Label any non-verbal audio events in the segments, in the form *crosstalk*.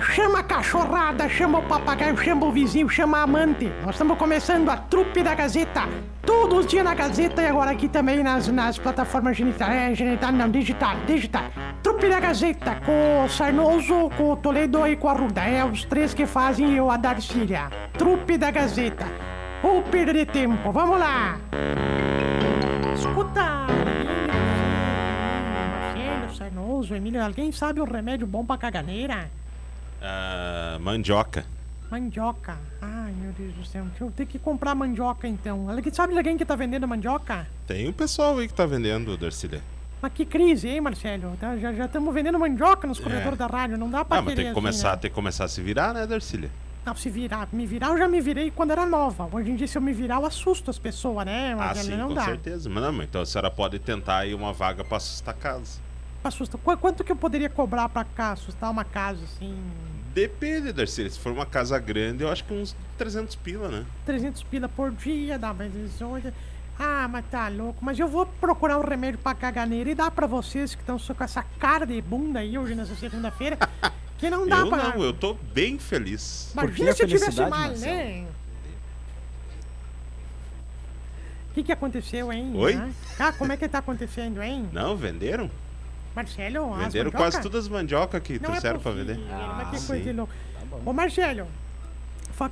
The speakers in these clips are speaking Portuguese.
chama a cachorrada, chama o papagaio, chama o vizinho, chama a amante. Nós estamos começando a trupe da Gazeta. Todos os dias na Gazeta e agora aqui também nas, nas plataformas genital, é, genital, não, digital, digital. Trupe da Gazeta, com o Sarnoso, com o Toledo e com a Ruda. É os três que fazem eu a Darcília. Trupe da Gazeta. Ou perder tempo, vamos lá. Escuta, Sarnoso, Emílio, alguém sabe o remédio bom pra caganeira? Ah, mandioca. Mandioca. Ai, meu Deus do céu. Eu tenho que comprar mandioca então. Alguém- Sabe de alguém que tá vendendo mandioca? Tem um pessoal aí que tá vendendo, Darcília. Mas que crise, hein, Marcelo? Tá, já estamos vendendo mandioca nos corredores da rádio. Não dá pra Ah, mas tem que começar, assim, né? tem que começar a se virar, né, Darcília? Não, se virar. Me virar, eu já me virei quando era nova. Hoje em dia, se eu me virar, eu assusto as pessoas, né? Ah, Marcelo? sim, não com dá. certeza. Mas não, mas então a senhora pode tentar aí uma vaga pra assustar a casa. Assusta. Qu- Quanto que eu poderia cobrar pra cá, assustar uma casa, assim? Depende, Darcília. Se for uma casa grande, eu acho que uns 300 pila, né? 300 pila por dia, dá mais 18. Ah, mas tá louco. Mas eu vou procurar um remédio pra caganeira e dar pra vocês que estão só com essa cara de bunda aí hoje nessa segunda-feira. Que não dá eu pra. não, eu tô bem feliz. Por que Imagina se eu tivesse mal, Marcelo? né? O que, que aconteceu, hein? Oi? Ah, como é que tá acontecendo, hein? Não, venderam? Marcelo, as Venderam mandioca? quase todas as mandioca que Não é trouxeram pra possível, vender. mas que Ah, coisa louca. Tá Ô, Marcelo,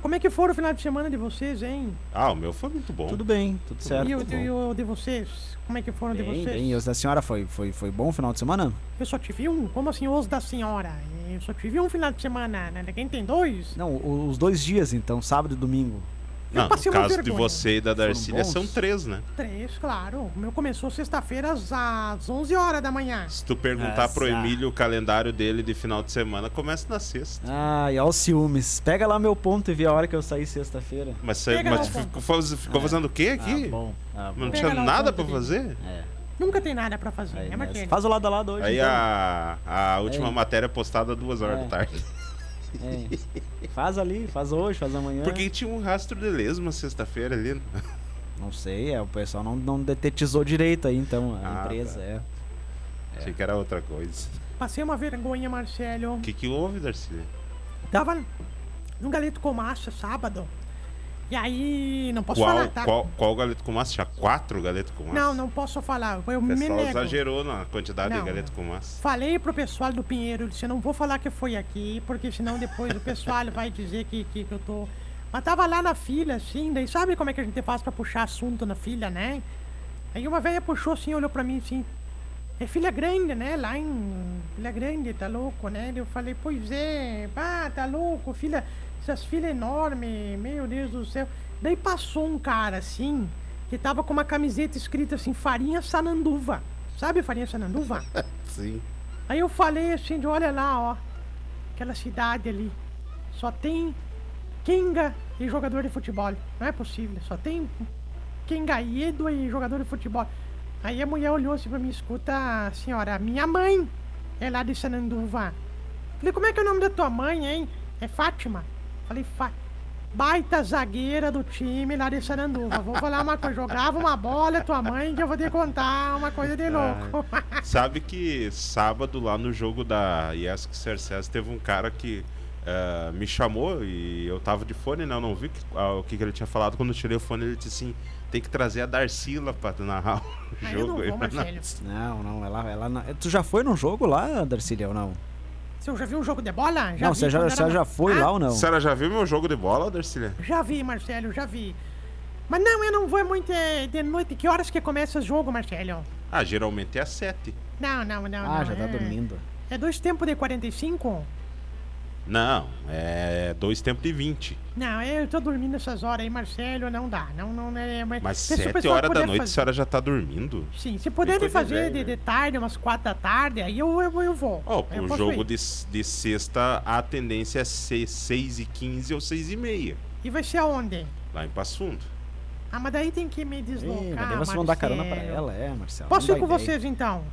como é que foi o final de semana de vocês, hein? Ah, o meu foi muito bom. Tudo bem, tudo certo. e, o, tudo bom. e o de vocês? Como é que foram de Bem, vocês? bem. E os da senhora foi, foi, foi bom o final de semana? Eu só tive um? Como assim, os da senhora? Eu só tive um final de semana, né? Quem tem dois? Não, os dois dias então, sábado e domingo. Não, no caso de você e da Darcília são três, né? Três, claro. O meu começou sexta-feira às, às 11 horas da manhã. Se tu perguntar pro. Emílio o calendário dele de final de semana, começa na sexta. Ai, ó os ciúmes. Pega lá meu ponto e vê a hora que eu saí sexta-feira. Mas, você, mas ficou, faz- ficou fazendo o quê aqui? Ah, bom. Ah, bom. Não Pega tinha nada dele. fazer? É. Nunca tem nada pra fazer, Aí, né? Marquinhos? Faz o lado a lado hoje. Aí então. a, a última Aí. matéria postada duas horas É. da tarde. *laughs* É. Faz ali, faz hoje, faz amanhã. Porque tinha um rastro de lesma sexta-feira ali. Não sei, é, o pessoal não, não detetizou direito aí, então, a Ah, empresa, tá. é. Achei que era outra coisa. Passei uma vergonha, Marcelo. O que, que houve, Darcy? Tava num galeto com massa sábado. E aí, não posso falar, Qual, tá? qual, qual galeto com massa? Tinha quatro galetos com massa? Não, não posso falar. Eu O pessoal exagerou na quantidade Não. de galeto com massa. Falei pro pessoal do Pinheiro, disse, eu não vou falar que foi aqui, porque senão depois o pessoal vai dizer que, que, que eu tô. Mas tava lá na fila, assim, daí sabe como é que a gente faz pra puxar assunto na fila, né? Aí uma velha puxou assim, olhou pra mim assim, é filha grande, né? Lá em. Filha grande, tá louco, né? Eu falei, pois é, pá, tá louco, filha. Essas filhas enormes, meu Deus do céu. Daí passou um cara assim, que tava com uma camiseta escrita assim, farinha sananduva. Sabe farinha sananduva? *laughs* Sim. Aí eu falei assim, de, olha lá, ó, aquela cidade ali, só tem Kenga e jogador de futebol. Não é possível, só tem Kengaedo e jogador de futebol. Aí a mulher olhou assim pra mim, escuta, senhora, minha mãe é lá de Sananduva. Falei, como é que é o nome da tua mãe, hein? É Fátima. Falei. Baita zagueira do time lá de Sananduva. Vou falar uma coisa, jogava uma bola, tua mãe, que eu vou te contar uma coisa de louco. *laughs* Sabe que sábado lá no jogo da Yesk Cerces teve um cara que eh, me chamou e eu tava de fone, né? Eu não vi que- ah, o que, que ele tinha falado. Quando eu tirei o fone, ele disse assim: tem que trazer a Darcila pra narrar o Aí eu não jogo. vou. Não, não, ela, ela não- Tu já foi no jogo lá, Darcília, ou não? Você já viu um jogo de bola? não, vi você já, você era- já foi Ah, lá ou não? A senhora já viu meu jogo de bola, Darcília? Já vi, Marcelo, já vi. Mas não, eu não vou muito eh, de noite. Que horas que começa o jogo, Marcelo? Ah, geralmente é às sete. Não, não, não. Ah, não, já tá é... dormindo. É dois tempos de 45? Não, é dois tempos de 20. Não, eu tô dormindo essas horas aí, Marcelo, não dá. Não, não é. Mas o sete horas da noite a fazer- senhora já tá dormindo? Sim, se puderem fazer de, né? de tarde, umas quatro da tarde, aí eu, eu, eu vou. Ó, Eu o jogo de, de sexta, a tendência é ser 6 e 15 ou 6 e meia. E vai ser aonde? Lá em Passo Fundo. Ah, mas daí tem que me deslocar. Ih, mas daí vocês vão dar carona pra ela, é, Marcelo. Posso ir com ideia. vocês então?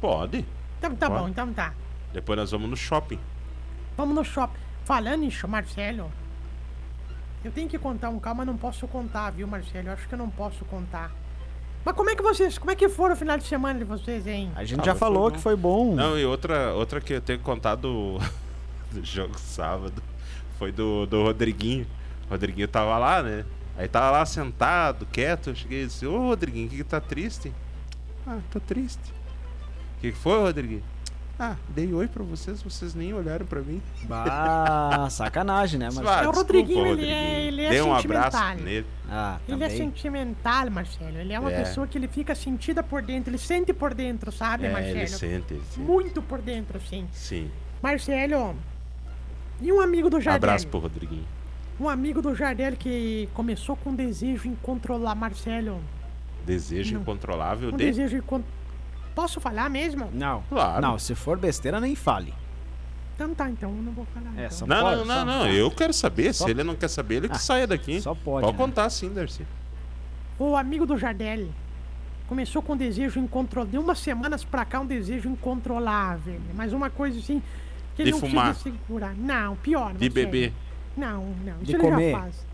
Pode. Então tá Pode. bom, então tá. Depois nós vamos no shopping. Vamos no shopping. Falando show, Marcelo. Eu tenho que contar um calma, não posso contar, viu, Marcelo? Eu acho que eu não posso contar. Mas como é que vocês. Como é que foram o final de semana de vocês, hein? A gente Ah, já falou foi que foi bom. Não, e outra, outra que eu tenho contado *laughs* do jogo sábado foi do, do Rodriguinho. O Rodriguinho tava lá, né? Aí tava lá sentado, quieto. Eu cheguei e disse: Ô Rodriguinho, o que, que tá triste? Ah, tô triste. O que, que foi, Rodriguinho? Ah, dei oi pra vocês, vocês nem olharam pra mim. Bah, *laughs* sacanagem, né, Marcelo? Ah, É, o desculpa, Rodriguinho, ele é- ele é Dei um sentimental. abraço nele. Ah, Ele é sentimental, Marcelo. Ele é uma É. pessoa que ele fica sentida por dentro. Ele sente por dentro, sabe, É, Marcelo? ele sente, ele sente. Muito por dentro, sim. Sim. Marcelo, e um amigo do Jardel? Abraço pro Rodriguinho. Um amigo do Jardel que começou com um desejo incontrolável, Marcelo. Desejo Não. incontrolável Um de. desejo incon... Posso falar mesmo? Não. Claro. Não, se for besteira, nem fale. Então tá, então eu não vou falar. É, então. Não, Pode, não, não, não. Eu quero saber. Só- Se ele não quer saber, ele que Ah, saia daqui. Só pode. Pode né? contar sim, Darcy. O amigo do Jardel começou com um desejo incontrolável. De umas semanas pra cá, um desejo incontrolável. Mas uma coisa assim que ele De não fumar. segurar. Não, pior. De Marcelo. beber. Não, não. De isso ele comer. já faz.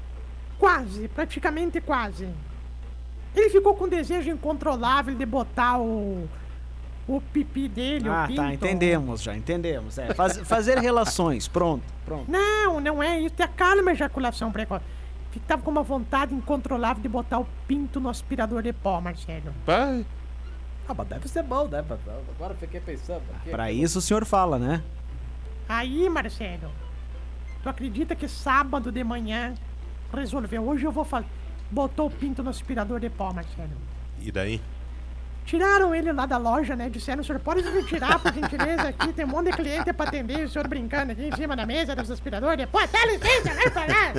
Quase, praticamente quase. Ele ficou com um desejo incontrolável de botar o. O pipi dele, o Ah, pinto. tá, entendemos já, entendemos. É, faz- *laughs* fazer relações, pronto, pronto. Não, não é isso. É calma ejaculação precoce. Ficava com uma vontade incontrolável de botar o pinto no aspirador de pó, Marcelo. Pai. Ah, mas deve ser bom, né? Agora eu fiquei pensando. aqui. Pra isso o senhor fala, né? Aí, Marcelo, tu acredita que sábado de manhã resolveu? Hoje eu vou fazer. Botou o pinto no aspirador de pó, Marcelo. E daí? Tiraram ele lá da loja, né? Disseram, o senhor pode me tirar, por gentileza, aqui. Tem um monte de cliente pra atender, o senhor brincando aqui em cima da mesa dos aspiradores. Pô, dá licença, vai pra lá!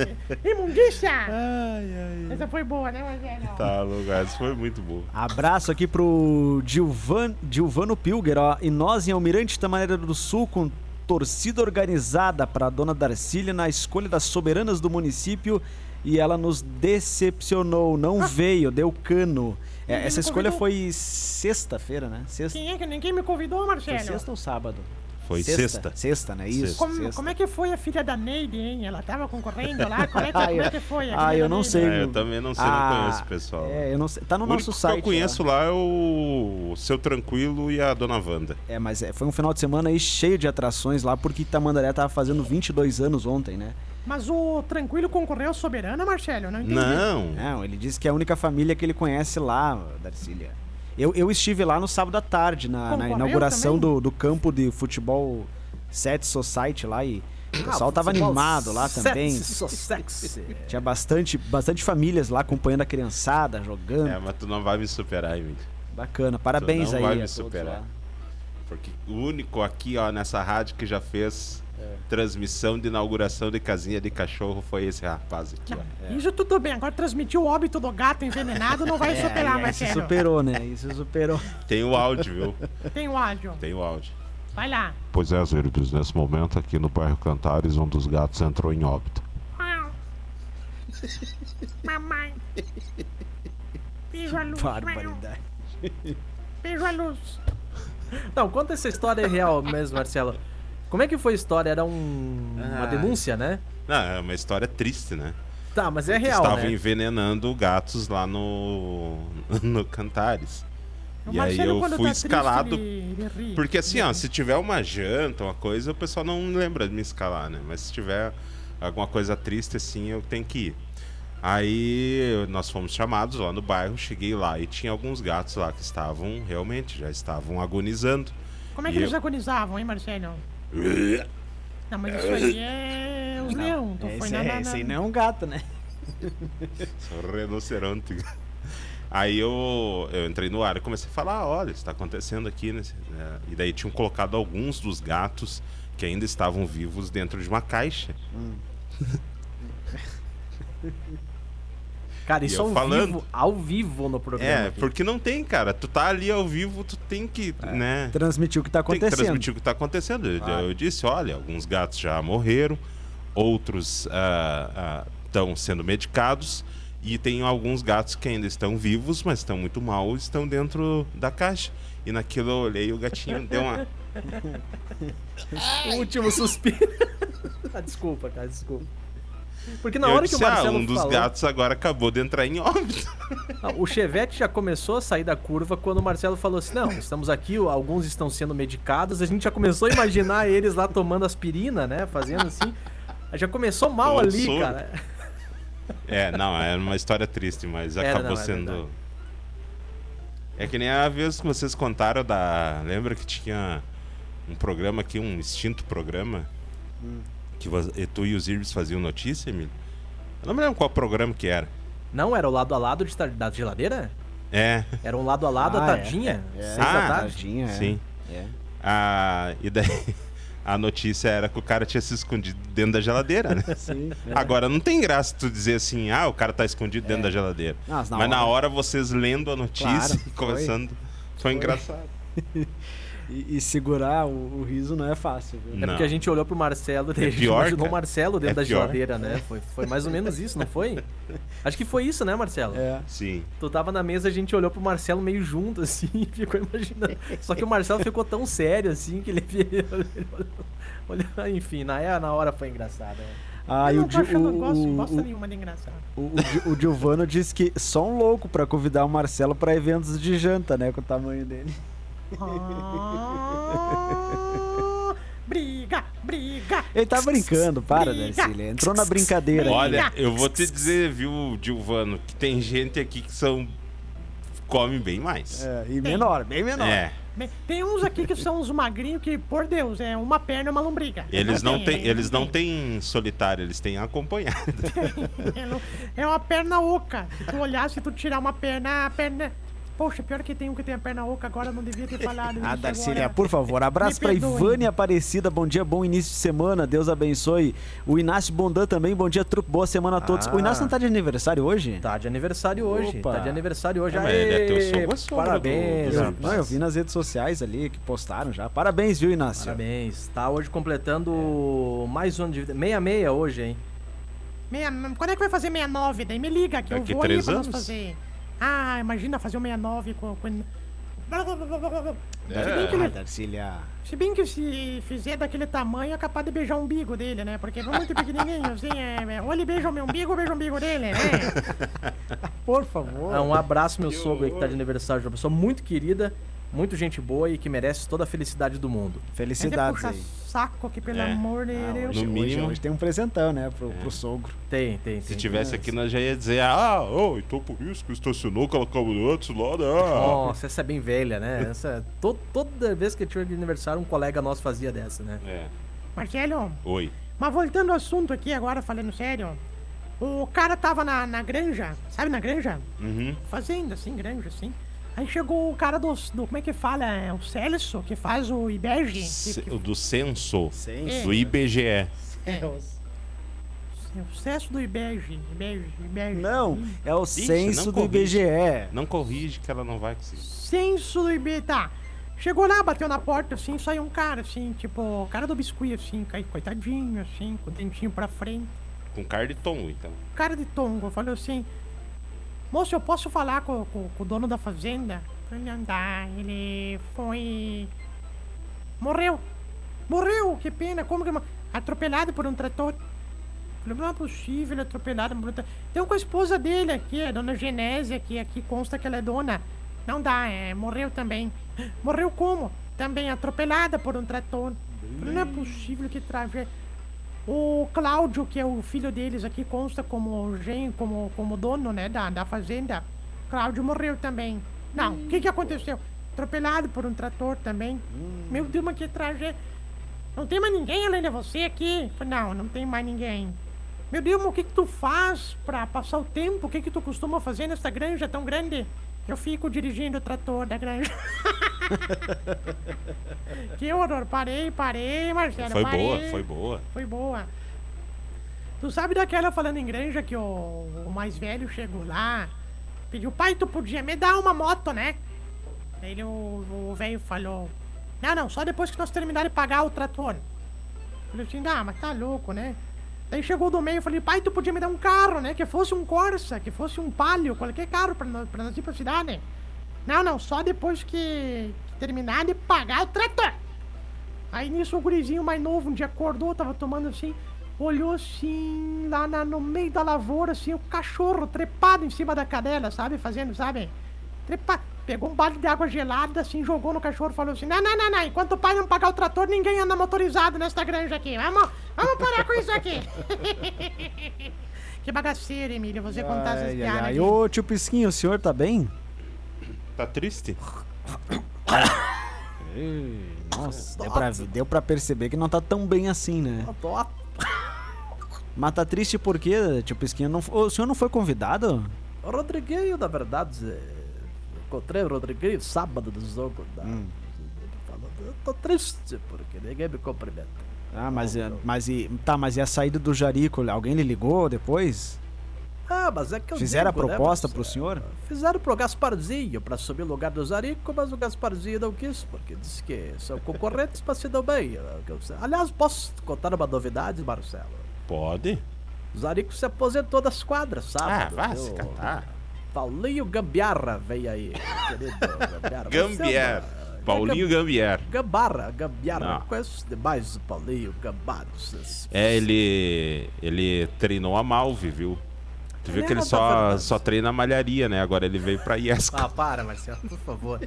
*laughs* Imundícia! Ai, ai. Essa foi boa, né, Marcelo? Tá, Lucas, foi muito bom. Abraço aqui pro Gilvan, Gilvano Pilger, ó. E nós em Almirante Tamaneira do Sul com torcida organizada pra dona Darcília na escolha das soberanas do município e ela nos decepcionou, não veio, deu cano. É, essa escolha convidou. foi sexta-feira, né? Sexta, Quem é que ninguém me convidou, foi Marcelo? sexta ou sábado? Foi sexta. Sexta, né? Isso. Sexta. Como, sexta. como é que foi a filha da Neide, hein? Ela tava concorrendo lá? Como é que, *laughs* Ah, como é que foi? a ah, eu não sei. É, eu também não sei, Ah, não conheço o pessoal. É, eu não sei. Tá no o nosso site. que eu conheço lá é o Seu Tranquilo e a Dona Wanda. É, mas é, foi um final de semana aí cheio de atrações lá, porque Tamandaré tava fazendo 22 anos ontem, né? Mas o Tranquilo concorreu ao Soberana, Marcelo? Não entendi. Não. Não, ele disse que é a única família que ele conhece lá, Darcília. Eu, eu estive lá no sábado à tarde, na, na inauguração também? do, do campo de futebol Set Society lá e o Ah, pessoal tava futebol animado lá também. Sexy, só sexy. Tinha bastante, bastante famílias lá acompanhando a criançada, jogando. É, mas tu não vai me superar, Emílio. Bacana, parabéns não aí vai a me superar. Porque o único aqui, ó, nessa rádio que já fez É. transmissão de inauguração de casinha de cachorro foi esse rapaz aqui, ó. Isso tudo bem. Agora transmitir o óbito do gato envenenado não vai superar, É, isso Marcelo. superou, né? Isso superou. Tem o áudio, viu? Tem o áudio. Tem o áudio. Vai lá. Pois é, Zerides, nesse momento aqui no bairro Cantares, um dos gatos entrou em óbito. Mamãe. Beijo a luz. Barbaridade. Beijo a luz. Não, conta essa história real mesmo, Marcelo. Como é que foi a história? Era um- uma Ah. denúncia, né? Não, é uma história triste, né? Tá, mas é real, Estavam né? envenenando gatos lá no, *laughs* no Cantares. O E aí eu fui tá triste, escalado. ele- ele ri. Porque assim, Ele ó, se tiver uma janta, uma coisa, o pessoal não lembra de me escalar, né? Mas se tiver alguma coisa triste assim, eu tenho que ir. Aí nós fomos chamados lá no bairro, cheguei lá e tinha alguns gatos lá que estavam realmente, já estavam agonizando. Como é que E eles eu- agonizavam, hein, Marcelo? Não, mas isso aí é os leão. É, foi esse, na, é, na, esse aí não é um gato, né? Sou rinoceronte. Aí eu, eu entrei no ar e comecei a falar, "Ah, olha, isso está acontecendo aqui, né? E daí tinham colocado alguns dos gatos que ainda estavam vivos dentro de uma caixa. *laughs* Cara, isso ao falando. vivo, ao vivo no programa. É, aqui. porque não tem, cara. Tu tá ali ao vivo, tu tem que, né? Transmitiu o que tá Tem que acontecendo. transmitir o que tá acontecendo. Eu- Claro. Eu disse, olha, alguns gatos já morreram, outros estão sendo medicados e tem alguns gatos que ainda estão vivos, mas estão muito mal, estão dentro da caixa. E naquilo eu olhei e o gatinho deu uma. *laughs* O último suspiro. *laughs* ah, desculpa, cara, desculpa. Porque na eu hora que o disse, ah, Marcelo um dos falou, gatos agora acabou de entrar em óbito. Não, o Chevette já começou a sair da curva quando o Marcelo falou assim: não, estamos aqui, alguns estão sendo medicados. A gente já começou a imaginar eles lá tomando aspirina, né? Fazendo assim. Já começou mal Tomando ali, cara. É, não, era uma história triste, mas Era, acabou não, é sendo. verdade. É que nem a vez que vocês contaram da. Lembra que tinha um programa aqui, um extinto programa? Hum. Que e tu e os Irbs faziam notícia, Emílio? Eu não me lembro qual programa que era. Não, era o lado a lado de, da geladeira? É. Era um lado a lado Ah, à é. tardinha? É, Seis da Ah, tarde? tadinha, é. Sim. É. Ah, e daí *laughs* a notícia era que o cara tinha se escondido dentro da geladeira, né? *laughs* Sim. é. Agora não tem graça tu dizer assim, ah, o cara tá escondido dentro da geladeira. Mas na Mas na hora- hora vocês lendo a notícia Claro, *laughs* e foi. conversando, foi, engraçado. E, e segurar o, o riso não é fácil, viu? É Não. porque a gente olhou pro Marcelo e É a gente pior, imaginou o. Marcelo dentro É da pior. geladeira, né? Foi, foi mais ou menos isso, não foi? *laughs* Acho que foi isso, né, Marcelo? É. Sim. Tu tava na mesa, a gente olhou pro Marcelo meio junto, assim, e *laughs* ficou imaginando. Só que o Marcelo ficou tão sério, assim, que ele *laughs* olhou. Enfim, na, na hora foi engraçado. né? Ah, e eu o, não Di- tô achando o, gosto, o, bosta o, nenhuma de engraçado. o, o o Giovano disse que só um louco pra convidar o Marcelo pra eventos de janta, né? Com o tamanho dele. Ah, briga, briga. Ele tá brincando, para. Darcy. Entrou na brincadeira. Olha, eu vou te dizer, viu, Dilvano, que tem gente aqui que são. come bem mais. É, e menor, bem menor. É. Tem uns aqui que são uns magrinhos que, por Deus, é uma perna e uma lombriga. Eles não tem, têm, eles não têm solitário, eles têm acompanhado. *laughs* É não- É uma perna oca. Se tu olhar, se tu tirar uma perna, a perna. Poxa, pior que tem um que tem a perna oca, agora não devia ter falado. *laughs* Ah, isso Darcília, por favor, abraço perdoe. Ivane Aparecida, bom dia, bom início de semana, Deus abençoe. O Inácio Bondan também, bom dia, trupe, boa semana a todos. Ah. O Inácio não tá de aniversário hoje? Tá de aniversário hoje. Opa. Tá de aniversário hoje. É, mas ele é teu Aê, sogro ou sogro Parabéns, do- do não, eu vi nas redes sociais ali que postaram já. Parabéns, viu, Inácio? Parabéns. Tá hoje completando mais um de vida. 66 hoje, hein? Meia- quando é que vai fazer 69? Daí me liga que Daqui eu vou três pra nós anos. fazer. Ah, imagina fazer o 69 com. com... Se, bem que Ah, ele- Darcília. se bem que se fizer daquele tamanho, é capaz de beijar o umbigo dele, né? Porque é muito pequenininho, *laughs* assim, é, é, ou ele beija o meu umbigo ou beija o umbigo dele, né? *laughs* Por favor. Ah, um abraço, meu sogro aí que tá de aniversário. Uma pessoa muito querida, muito gente boa e que merece toda a felicidade do mundo. É Felicidades puxa aí. saco aqui, pelo É. amor de Ah, Deus. hoje, No hoje- mínimo. hoje tem um presentão, né, pro, pro sogro. Tem, tem, tem. Se tivesse aqui, nós já ia dizer, ah, oh, então por isso que estacionou aquela caminhonete lá, né? Nossa, essa é bem velha, né? Essa, to- toda vez que tinha de aniversário, um colega nosso fazia dessa, né? É. Marcelo, Oi. mas voltando ao assunto aqui agora, falando sério. O cara tava na, na granja, sabe na granja? Uhum. Fazenda, assim, granja, assim. Aí chegou o cara do, do como é que fala? É o Celso, que faz o IBEG. que- que- o do censo. É. Do IBGE. é, o Celso do. IBEG, IBEG. Não, é o censo não do corrige. IBGE. Não corrige que ela não vai conseguir. Censo do IBEG, tá. Chegou lá, bateu na porta, assim, saiu um cara, assim, tipo, o cara do biscuit, assim, coitadinho, assim, com o dentinho pra frente. Com cara de tom, então. Cara de tongo, falou assim, moço, eu posso falar com, com- com o dono da fazenda? Ele dá, ele foi... Morreu. Morreu, que pena, como que... Atropelado por um trator. Não é possível, é atropelado por um trator. Tem com a esposa dele aqui, a dona Genésia, que aqui consta que ela é dona. Não dá, é, morreu também. *gasps* Morreu como? Também atropelada por um trator. Não é possível que tragédia. O Cláudio, que é o filho deles aqui, consta como gen, como, como dono, né, da, da fazenda. Cláudio morreu também. Não, o que que aconteceu? Atropelado por um trator também. Meu Deus, mas que tragédia. Não tem mais ninguém além de você aqui? Não, não tem mais ninguém. Meu Deus, mas o que que tu faz pra passar o tempo? O que que tu costuma fazer nessa granja tão grande? Eu fico dirigindo o trator da granja. *laughs* *laughs* que horror. Parei, parei, Marcelo, Foi parei. boa, foi boa. Foi boa. Tu sabe daquela falando em granja que o, o mais velho chegou lá, pediu, pai, tu podia me dar uma moto, né? Daí ele, o velho falou, não, não, só depois que nós terminarmos de pagar o trator. Falei assim, ah, mas tá louco, né? Daí chegou do meio e falei, pai, tu podia me dar um carro, né? Que fosse um Corsa, que fosse um Palio, qualquer carro pra nós, pra nós ir pra cidade. Não, não, só depois que, terminar de pagar o trator. Aí nisso o gurizinho mais novo um dia acordou, tava tomando assim. olhou assim, lá na- no meio da lavoura, assim, o cachorro trepado em cima da cadela, sabe? Fazendo, sabe? Trepado. Pegou um balde de água gelada, assim, jogou no cachorro falou assim: Não, não, não, não, enquanto o pai não pagar o trator, ninguém anda motorizado nesta granja aqui. Vamos, vamos parar com isso aqui. *laughs* que bagaceira, Emílio, você contar essas Ai, ai, piadas. ai. aqui. Ô, tio Pisquinho, o senhor tá bem? Tá triste? *coughs* Nossa, deu pra, deu pra perceber que não tá tão bem assim, né? Tô- Mas tá triste por quê, tio Pisquinho? Não, o senhor não foi convidado? O Rodriguinho, na verdade, é, encontrei o Rodriguinho sábado do jogo. Da, Hum. eu tô triste porque ninguém me cumprimenta. Ah, mas, é- mas e, tá, mas e a saída do Jarico? Alguém lhe ligou depois? Ah, mas é que eu Fizeram a digo, né, proposta mas, pro é, senhor? Fizeram pro Gasparzinho pra assumir o lugar do Zarico, mas o Gasparzinho não quis, porque disse que são concorrentes, mas se dão bem. Aliás, posso contar uma novidade, Marcelo? Pode? O Zarico se aposentou das quadras, sabe? Ah, vai se catar. Paulinho Gambiarra veio aí, querido Gambiarra. É uma- Paulinho Gambier. Gambarra, Gambiarra. Não. Conheço demais o Paulinho Gambarra. É, ele. Ele treinou a Malve, viu? Tu viu É, que ele tá só, só treina malharia, né? Agora ele veio pra IESC. Ah, para, Marcelo, por favor.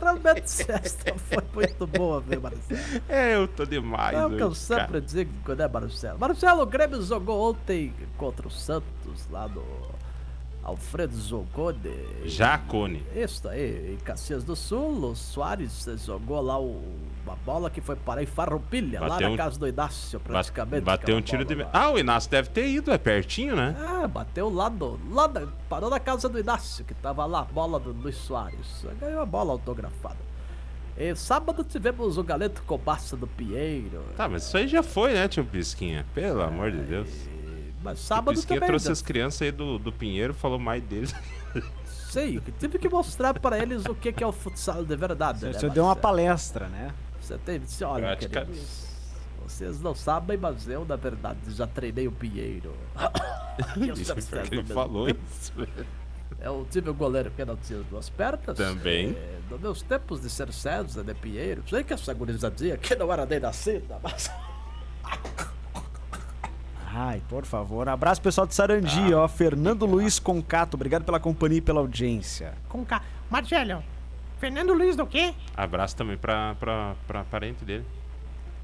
Realmente esta foi muito boa, viu, Marcelo? É, eu tô demais. É o que eu cara. digo, né, Marcelo? Marcelo, o Grêmio jogou ontem contra o Santos, lá no Alfredo Zocone. Jacone. Isso aí, em Caxias do Sul, o Soares jogou lá o- uma bola que foi parar em Farroupilha, lá na um- casa do Inácio, praticamente. Bateu um tiro de. Ah, o Inácio deve ter ido, é pertinho, né? Ah, bateu lá, do, lá da- parou na casa do Inácio, que tava lá, a bola do Luiz Soares. Ganhou a bola autografada. E sábado tivemos o Galeto Cobaça do Pinheiro. Tá, mas isso aí já foi, né, tio Pisquinha? Pelo amor de Deus. E- Mas O sábado Pisquinha também. trouxe né? as crianças aí do, do Pinheiro, falou mais deles. Sei, tive que mostrar para eles o que que é o futsal de verdade. O né, senhor deu uma palestra, né? Você tem, disse, olha, queridos, vocês não sabem, mas eu, na verdade, já treinei o Pinheiro. *coughs* E Isso que sei ele falou *laughs* isso. Eu tive um goleiro que não tinha duas pernas. Também. É, nos meus tempos de ser César de Pinheiro, sei que essa gurizadinha aqui não era nem nascida, mas... *laughs* Ai, por favor. Abraço pessoal de Sarandi, Ah. ó. Fernando Luiz Concato, obrigado pela companhia e pela audiência. Com K. Marcelo, Fernando Luiz do quê? Abraço também pra, pra, pra parente dele.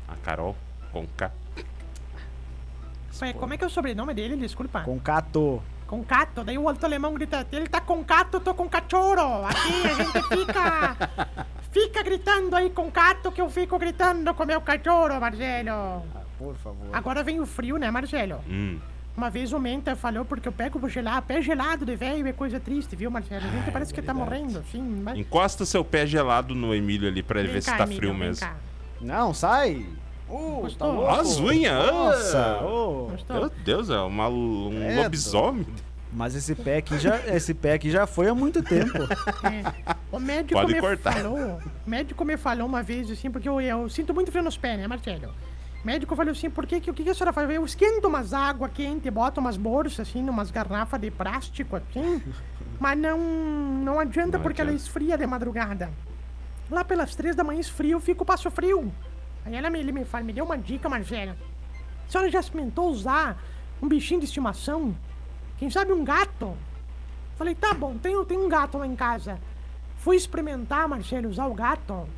A Carol, com K. Ué, Como é que é o sobrenome dele? Desculpa. Concato. Com cato. Daí o outro alemão grita, ele tá com cato, eu tô com cachorro. Aqui a gente fica... *laughs* Fica gritando aí com cato que eu fico gritando com meu cachorro, Marcelo. Por favor. Agora vem o frio, né, Marcelo? Hum. Uma vez o Menta falou porque eu pego gelado, pé gelado de velho é coisa triste, viu, Marcelo? A gente parece que tá morrendo, assim. Mas... Encosta seu pé gelado no Emílio ali pra ele ver se cá, tá amigo, frio mesmo. cá. Não, sai! Uh, Gostou? louco? As unhas! Nossa! ah! ô. Gostou? Meu Deus, é uma, um lobisomem. Mas esse pé aqui já, esse pé aqui já foi há muito tempo. É. O médico Pode me cortar. falou. O médico me falou uma vez assim, porque eu, eu sinto muito frio nos pés, né, Marcelo? Médico falou assim, por que, o que, que a senhora faz? Eu esquento umas água quente, boto umas bolsas, assim, umas garrafas de plástico, assim, *laughs* mas não, não adianta Não porque ela adianta. esfria de madrugada. Lá pelas três da manhã esfria, eu fico, passo frio. Aí ela me, ele me, fala, me deu uma dica, Marcelo. A senhora já experimentou usar um bichinho de estimação? Quem sabe um gato? Falei, tá bom, tenho, tenho um gato lá em casa. Fui experimentar, Marcelo, usar o gato.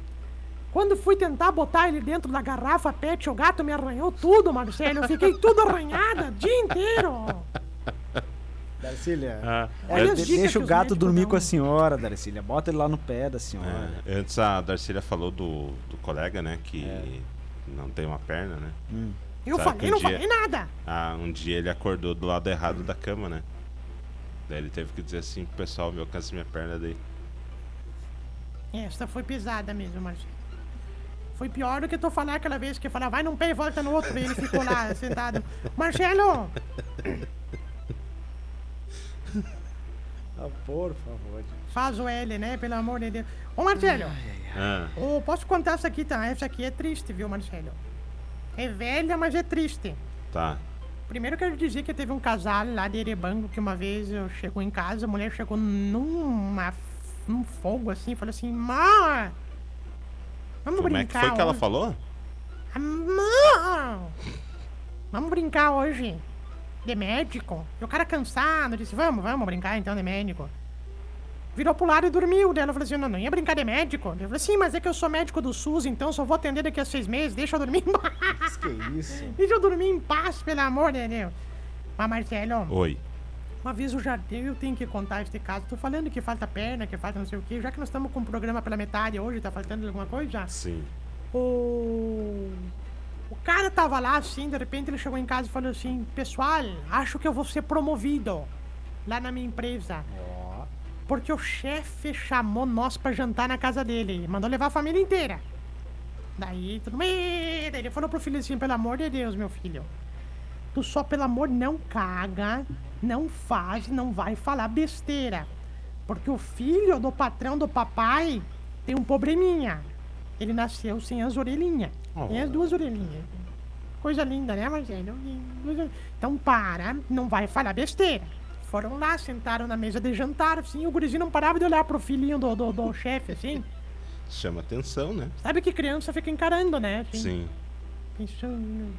Quando fui tentar botar ele dentro da garrafa pet, o gato me arranhou tudo, Marcelo. Eu fiquei tudo arranhada o dia inteiro. Darcília. Ah, dicas deixa o gato dormir dão. com a senhora, Darcília. Bota ele lá no pé da senhora. é, antes a Darcília falou do, do colega, né? Que É. não tem uma perna, né? Eu Sabe falei, um não dia- falei nada. Ah, um dia ele acordou do lado errado da cama, né? Daí ele teve que dizer assim pro pessoal, me alcance minha perna daí. Esta foi pesada mesmo, Marcelo. Foi pior do que tu falar aquela vez que falar, vai num pé e volta no outro. E ele ficou lá *laughs* sentado. Marcelo, Ah, por favor. faz o L, né? Pelo amor de Deus. Ô, Marcelo, Ah, ô, posso contar essa aqui, tá? Essa aqui é triste, viu, Marcelo? É velha, mas é triste. tá. Primeiro eu quero dizer que teve um casal lá de Erebango que uma vez eu chegou em casa, a mulher chegou numa, num fogo assim, falou assim, Mãe! Vamos Como é que brincar foi que ela hoje." falou? Amor! Vamos brincar hoje de médico. E o cara cansado disse, vamos, vamos brincar então de médico. Virou pro lado e dormiu. Daí ela falou assim, não, não ia brincar de médico. Eu falei, sim, mas é que eu sou médico do SUS, então só vou atender daqui a seis meses. Deixa eu dormir em paz. Que isso? *laughs* Deixa eu dormir em paz, pelo amor de Deus. Mas, Marcelo, Oi. Uma vez eu já eu tenho que contar este caso. Tô falando que falta perna, que falta não sei o quê. Já que nós estamos com o programa pela metade hoje, tá faltando alguma coisa? Sim. O. O cara tava lá assim, de repente ele chegou em casa e falou assim: Pessoal, acho que eu vou ser promovido lá na minha empresa. Porque o chefe chamou nós pra jantar na casa dele. Mandou levar a família inteira. Daí tudo bem. Daí ele falou pro filho assim: Pelo amor de Deus, meu filho. Tu só, pelo amor, não caga, não faz, não vai falar besteira. Porque o filho do patrão do papai tem um probleminha. Ele nasceu sem as orelhinhas. Tem as duas orelhinhas. Coisa linda, né, Marcelo? Então para, não vai falar besteira. Foram lá, sentaram na mesa de jantar, assim, o gurizinho não parava de olhar pro filhinho do, do, do chefe, assim. Chama atenção, né? Sabe que criança fica encarando, né? Assim, Sim. Pensando.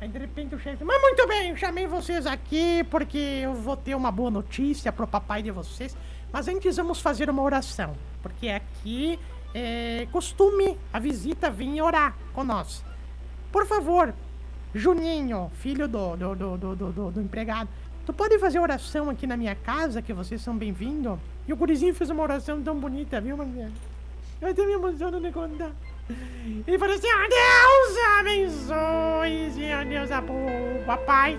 Aí de repente o chefe, mas muito bem, eu chamei vocês aqui porque eu vou ter uma boa notícia pro papai de vocês. Mas antes vamos fazer uma oração. Porque aqui é costume a visita vir orar com nós. Por favor, Juninho, filho do, do, do, do, do, do- do empregado, tu pode fazer oração aqui na minha casa, que vocês são bem-vindos? E o gurizinho fez uma oração tão bonita, viu, Marcelo? Eu até me emociono de contar. Ele falou assim: "Ah, Deus abençoe, Deus, a- o papai.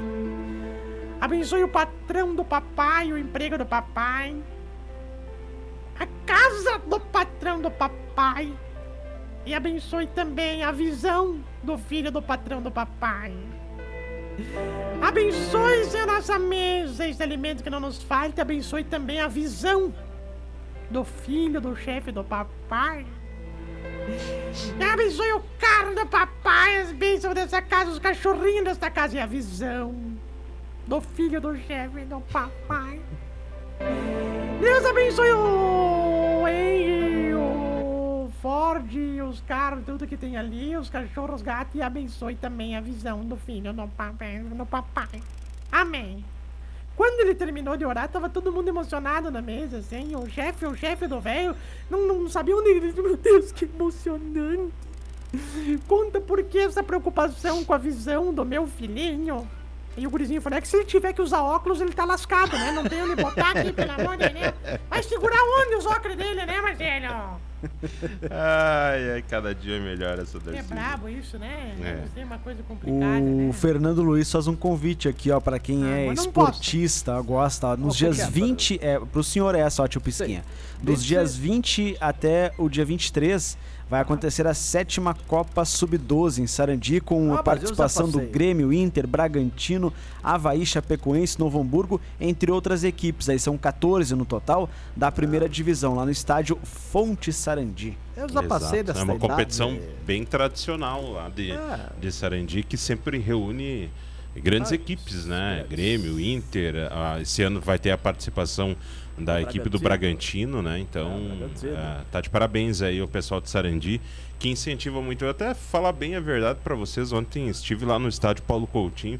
Abençoe o patrão do papai, o emprego do papai. A casa do patrão do papai. E abençoe também a visão do filho do patrão do papai. Abençoe a nossa mesa, esse alimento que não nos falta. Abençoe também a visão do filho do chefe do papai. Abençoe o carro do papai, as bênçãos dessa casa, os cachorrinhos dessa casa e a visão do filho do chefe do papai. Deus abençoe o Henry, o Ford, os carros, tudo que tem ali, os cachorros, os gatos e abençoe também a visão do filho do papai. Do papai. Amém. Quando ele terminou de orar, tava todo mundo emocionado na mesa, assim. O chefe, o chefe do velho, não, não sabia onde ele. *laughs* Meu Deus, que emocionante. Conta por que essa preocupação com a visão do meu filhinho. E o gurizinho falou: é que se ele tiver que usar óculos, ele tá lascado, né? Não tem onde botar aqui, pelo amor de Deus. Vai segurar onde os óculos dele, né, Marcelo? Ai, ai, cada dia é melhor essa É Darcy. brabo isso, né? É. Sei, uma coisa complicada, O né? Fernando Luiz faz um convite aqui, ó, pra quem Ah, é esportista, gosta, ó, nos que dias é, 20, é, pro senhor é essa, ó, tio Pisquinha. Dos Vinte- dias 20 até o dia 23, vai acontecer a sétima Copa Sub-12 em Sarandi, com Ah, a participação do. Grêmio, Inter, Bragantino, Havaí, Chapecoense, Novo Hamburgo, entre outras equipes. Aí são 14 no total da primeira divisão, lá no estádio Fonte Sarandi. Eu já passei dessa É uma idade. competição bem tradicional lá de, É. de Sarandi que sempre reúne grandes Ah, equipes, né? Grêmio, Inter. ah, esse ano vai ter a participação da equipe do Bragantino, né? Então, É, ah, tá de parabéns aí o pessoal de Sarandi que incentiva muito. Eu até falar bem a verdade para vocês. Ontem estive lá no estádio Paulo Coutinho.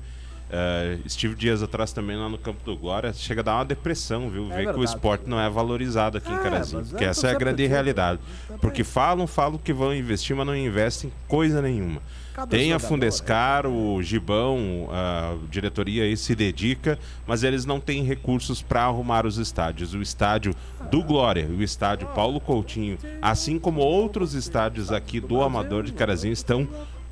ah, estive dias atrás também lá no Campo do Glória. Chega a dar uma depressão, viu? Ver que o verdade. esporte não é valorizado aqui em É, Carazinho. Porque é, essa é a grande realidade. dizendo. Porque falam, falam que vão investir, mas não investem coisa nenhuma. Tem a Fundescar, o Gibão, a diretoria aí se dedica, mas eles não têm recursos para arrumar os estádios. O estádio do Glória o estádio Paulo Coutinho, assim como outros estádios aqui do Amador de Carazinho, estão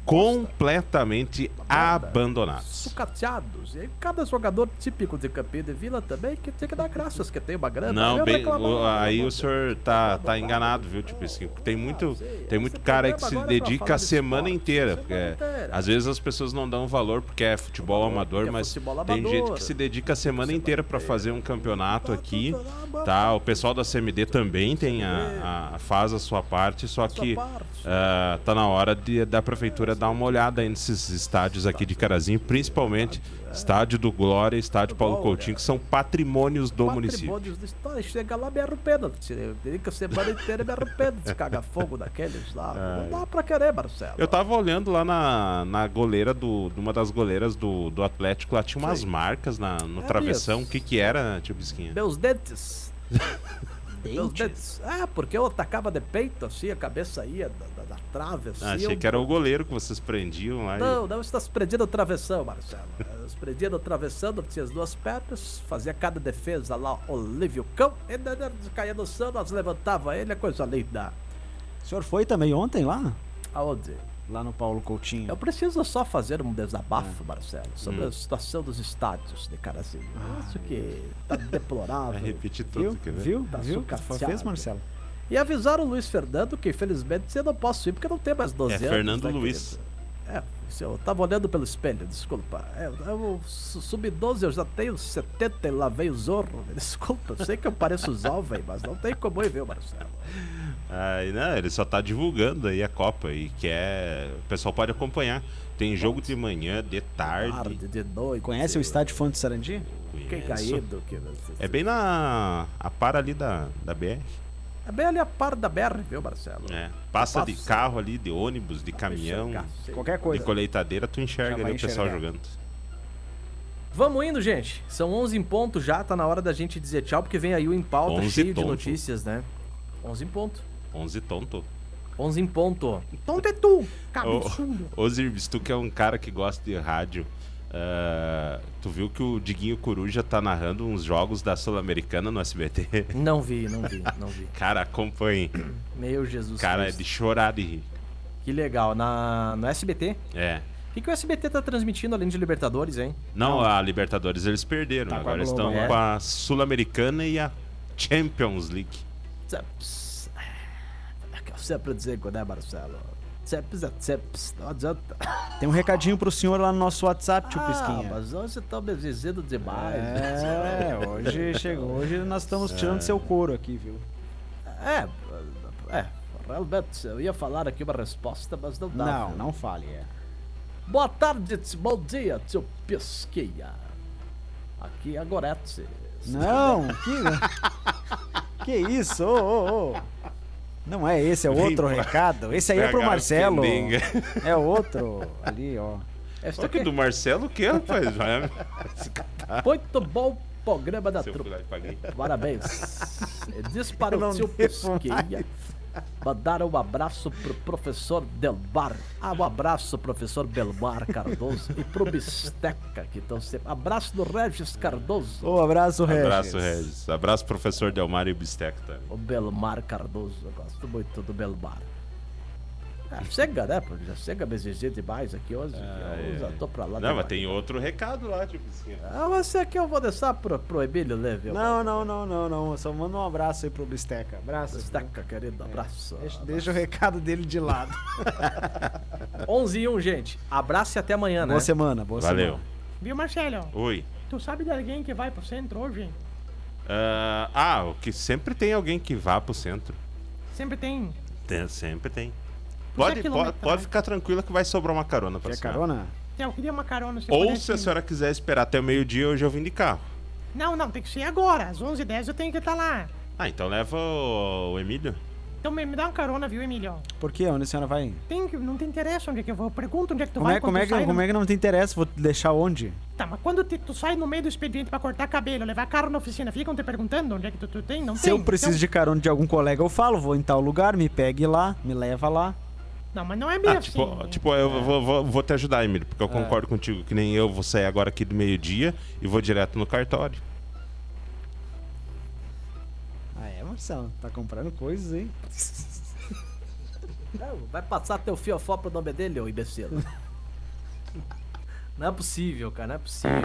completamente abandonados. Sucateados. E cada jogador típico de Campina de Vila também que tem que dar graças, que tem uma grana. Não, bem, o- aí eu o senhor tá, tá enganado, viu? Tipo assim, tem muito, tem muito cara que se dedica a semana inteira. porque, é, às vezes as pessoas não dão valor porque é futebol amador, é mas tem gente que se dedica a semana inteira para fazer um campeonato aqui, tá? O pessoal da CMD também tem a, a- faz a sua parte, só que ah, tá na hora de, da prefeitura galera dar uma olhada aí nesses estádios aqui de Carazinho, principalmente estádio do Glória e estádio Paulo Coutinho, que são patrimônios do município. Patrimônios da história. Chega lá me arrependo. Fica a semana inteira me arrependo de cagar fogo daqueles lá. *laughs* Não dá pra querer, Marcelo. Eu tava olhando lá na, na goleira do. numa das goleiras do, do Atlético, lá tinha umas marcas na, no É travessão. O que que era, tio Bisquinha? Meus dentes. *laughs* Meus dentes. É, porque eu atacava de peito, assim, a cabeça ia da, da, da trave, assim. Ah, achei eu- que era o goleiro que vocês prendiam lá. e- Não, não, estás prendido no travessão, Marcelo. *laughs* Estás prendido no travessão, não tinha as duas pernas, fazia cada defesa lá, Olívio Cão, e caía no chão, nós levantava ele, é coisa linda. O senhor foi também ontem lá? Aonde? Lá no Paulo Coutinho. Eu preciso só fazer um desabafo, É. Marcelo, sobre Hum. a situação dos estádios de Carazinho. Eu acho que tá *laughs* Vai deplorável. repetir tudo, Viu? quer ver? Viu? Tá Viu? Fez, Marcelo? E avisaram o Luiz Fernando que infelizmente eu não posso ir porque não tem mais 12 É anos. Fernando né, Luiz. querido? É, isso eu tava olhando pelo espelho, desculpa. É, eu su- sub-12 eu já tenho 70 e lá veio o zorro. *laughs* Desculpa, eu sei que eu pareço jovem, mas não tem como ir, viu, Marcelo? Aí, não, ele só tá divulgando aí a Copa e quer. O pessoal pode acompanhar. Tem jogo de manhã, de tarde. Tarde, de noite. Conhece o estádio Fonte Sarandi? Conheço. caído. Que... É bem na. a par ali da, da BR. É bem ali a par da BR, viu, Marcelo? É. Passa de carro ali, de ônibus, de caminhão. Qualquer de coisa. colheitadeira, tu enxerga ali o pessoal enxergar. jogando. Vamos indo, gente. São 11 em ponto já, tá na hora da gente dizer tchau, porque vem aí o Em Pauta 11 cheio de notícias, né? 11 em ponto. 11 tonto. 11 em ponto. Tonto é tu, cabeçudo. Ô, ô Zirbis, tu que é um cara que gosta de rádio, ah, tu viu que o Diguinho Coruja tá narrando uns jogos da Sul-Americana no SBT? *laughs* Não vi, não vi, não vi. Cara, acompanhe. Meu Jesus Cara, é Cristo. de chorar de rir. Que legal. Na, no SBT? É. O que, que o SBT tá transmitindo além de Libertadores, hein? Não, a Libertadores eles perderam. Tá Agora estão é? com a Sul-Americana e a Champions League. Tseps. É sempre digo, né, Marcelo? Tseps é tseps, não adianta. Tem um recadinho pro senhor lá no nosso WhatsApp, tio Ah, Pisquinha. mas hoje estão me exigindo demais. É, hoje chegou. Hoje nós estamos tirando seu couro aqui, viu? É, é, realmente, eu ia falar aqui uma resposta, mas não dá. Não, viu? não fale, é. Boa tarde, bom dia, tio Pesquinha. Aqui é a Gorete. Não, que. Que isso? Ô, ô, ô. Não é esse, é outro recado. Esse aí é pro Marcelo. É outro. Ali, ó. Só que aqui, do Marcelo o que, rapaz? Muito bom programa da se eu trupe. Parabéns. *laughs* Diz para Eu não o devo Pesquinha mandar um abraço pro professor Delmar. Ah, um abraço, professor Belmar Cardoso. e pro Bisteca, que estão sempre. Abraço do Regis Cardoso. Ô, abraço, Regis. Abraço, Regis. Abraço, professor Delmar e Bisteca. tá? O Belmar Cardoso. Eu gosto muito do Belmar. Ah, chega, né? pô, Já chega me exigir demais aqui hoje. que eu já tô pra lá. Não, mas tem outro recado lá, tipo assim. Ah, mas aqui eu vou deixar pro, pro Emílio Leve. Não, não, não, não, não. Só manda um abraço aí pro Bisteca. Abraço. Bisteca, querido, abraço. Deixa, deixa o recado dele de lado. *laughs* 11 e 1, gente. Abraço e até amanhã, né? Boa semana, boa Valeu. semana. Viu, Marcelo? Oi. Tu sabe de alguém que vai pro centro hoje? Ah, ah, o que sempre tem alguém que vá pro centro. Sempre tem. Tem- sempre tem. Pode, pode, pode ficar tranquila que vai sobrar uma carona pra Quer senhora. carona? Eu queria uma carona. Se Ou se a senhora quiser esperar até o meio-dia, hoje eu vim de carro. Não, não, tem que ser agora. Às 11h10 eu tenho que estar lá. Ah, então leva o, o Emílio. Então me, me dá uma carona, viu, Emílio? Por quê? Onde a senhora vai? Tem que, não te interessa onde é que eu vou. Pergunta onde é que tu Como vai é, como, é que, sai como no- é que não te interessa? Vou te deixar onde? Tá, mas quando te- tu sai no meio do expediente pra cortar cabelo, levar carro na oficina, ficam te perguntando onde é que tu, tu tem? Não Se tem. eu preciso Então- de carona de algum colega, eu falo, vou em tal lugar, me pegue lá, me leva lá. Não, mas não é bem Ah, assim. tipo, tipo eu vou, vou, vou te ajudar, Emílio, porque eu concordo contigo que nem eu vou sair agora aqui do meio-dia e vou direto no cartório. Ah, é, Marcelo? Tá comprando coisas aí? *laughs* Não, vai passar teu fiofó pro nome dele, ô imbecil. *laughs* Não é possível, cara, não é possível.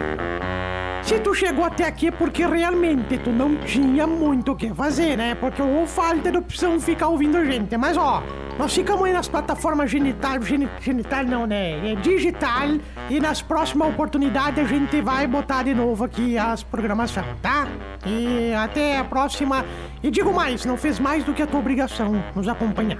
Se tu chegou até aqui é porque realmente tu não tinha muito o que fazer, né? Porque ou falta de opção ficar ouvindo a gente. Mas ó, nós ficamos aí nas plataformas genital, geni- genital não, né? É digital. E nas próximas oportunidades a gente vai botar de novo aqui as programações, tá? E até a próxima. E digo mais, não fez mais do que a tua obrigação nos acompanhar.